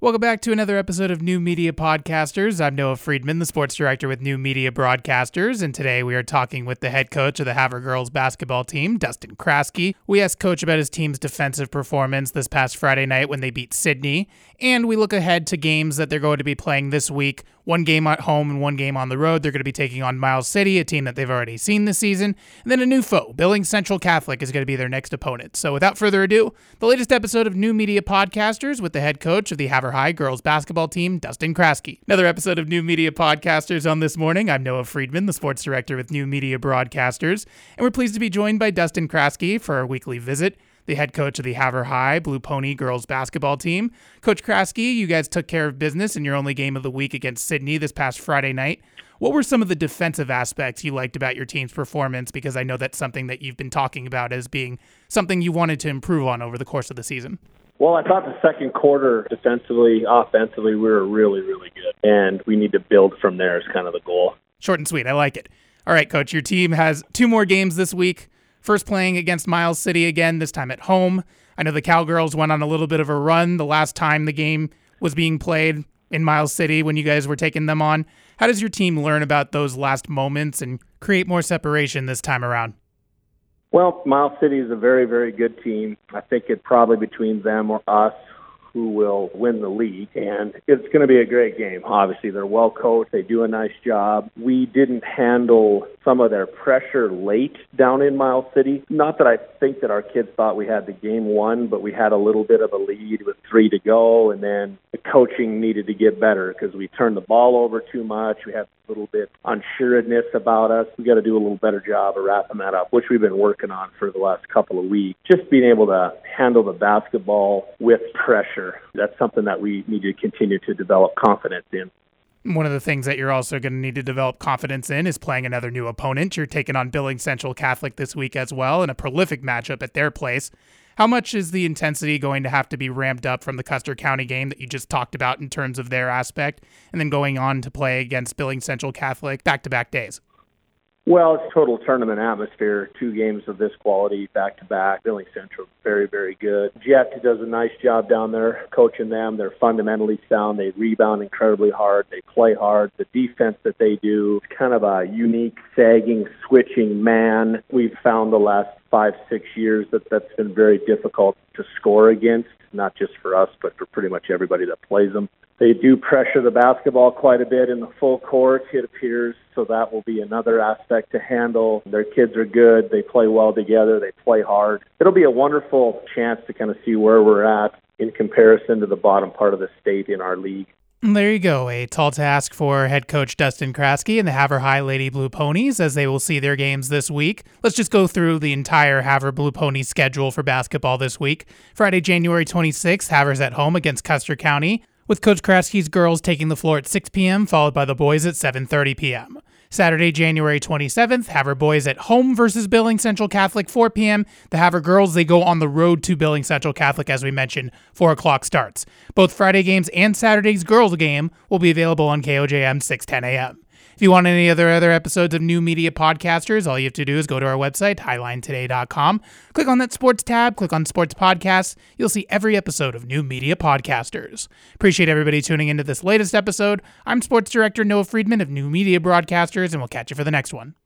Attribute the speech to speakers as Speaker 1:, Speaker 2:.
Speaker 1: Welcome back to another episode of New Media Podcasters. I'm Noah Friedman, the sports director with New Media Broadcasters, and today we are talking with the head coach of the Havre girls basketball team, Dustin Kraske. We asked Coach about his team's defensive performance this past Friday night when they beat Sidney, and we look ahead to games that they're going to be playing this week one game at home and one game on the road. They're going to be taking on Miles City, a team that they've already seen this season. And then a new foe, Billings Central Catholic, is going to be their next opponent. So without further ado, the latest episode of New Media Podcasters with the head coach of the High girls basketball team, Dustin Kraske. Another episode of New Media Podcasters on this morning. I'm Noah Friedman, the sports director with New Media Broadcasters, and we're pleased to be joined by Dustin Kraske for our weekly visit the head coach of the Havre High Blue Pony girls basketball team. Coach Kraske, you guys took care of business in your only game of the week against Sidney this past Friday night. What were some of the defensive aspects you liked about your team's performance? Because I know that's something that you've been talking about as being something you wanted to improve on over the course of the season.
Speaker 2: Well, I thought the second quarter, defensively, offensively, we were really, really good. And we need to build from there is kind of the goal.
Speaker 1: Short and sweet. I like it. All right, coach, your team has two more games this week. First playing against Miles City again, this time at home. I know the Cowgirls went on a little bit of a run the last time the game was being played in Miles City when you guys were taking them on. How does your team learn about those last moments and create more separation this time around?
Speaker 2: Well, Miles City is a very, very good team. I think it probably between them or us who will win the league. And it's going to be a great game. Obviously, they're well coached. They do a nice job. We didn't handle some of their pressure late down in Miles City. Not that I think that our kids thought we had the game won, but we had a little bit of a lead with three to go. And then the coaching needed to get better because we turned the ball over too much. We had a little bit unsureness about us. We got to do a little better job of wrapping that up, which we've been working on for the last couple of weeks. Just being able to handle the basketball with pressure. That's something that we need to continue to develop confidence in.
Speaker 1: One of the things that you're also going to need to develop confidence in is playing another new opponent. You're taking on Billings Central Catholic this week as well in a prolific matchup at their place. How much is the intensity going to have to be ramped up from the Custer County game that you just talked about in terms of their aspect, and then going on to play against Billings Central Catholic back to back days?
Speaker 2: Well, it's total tournament atmosphere. Two games of this quality back to back. Billings Central, very, very good. Jet does a nice job down there coaching them. They're fundamentally sound. They rebound incredibly hard. They play hard. The defense that they do, it's kind of a unique, sagging, switching man. We've found the last five, six years that that's been very difficult to score against, not just for us, but for pretty much everybody that plays them. They do pressure the basketball quite a bit in the full court, it appears, so that will be another aspect to handle. Their kids are good. They play well together. They play hard. It'll be a wonderful chance to kind of see where we're at in comparison to the bottom part of the state in our league.
Speaker 1: There you go. A tall task for head coach Dustin Kraske and the Havre High Lady Blue Ponies as they will see their games this week. Let's just go through the entire Havre Blue Ponies schedule for basketball this week. Friday, January 26th, Havre's at home against Custer County with Coach Kraske's girls taking the floor at 6 p.m., followed by the boys at 7.30 p.m. Saturday, January 27th, Havre boys at home versus Billing Central Catholic, 4 p.m. The Havre girls, they go on the road to Billing Central Catholic, as we mentioned, 4 o'clock starts. Both Friday games and Saturday's girls game will be available on KOJM 610 a.m. If you want any other other episodes of New Media Podcasters, all you have to do is go to our website, highlinetoday.com, click on that sports tab, click on sports podcasts. You'll see every episode of New Media Podcasters. Appreciate everybody tuning into this latest episode. I'm sports director Noah Friedman of New Media Broadcasters, and we'll catch you for the next one.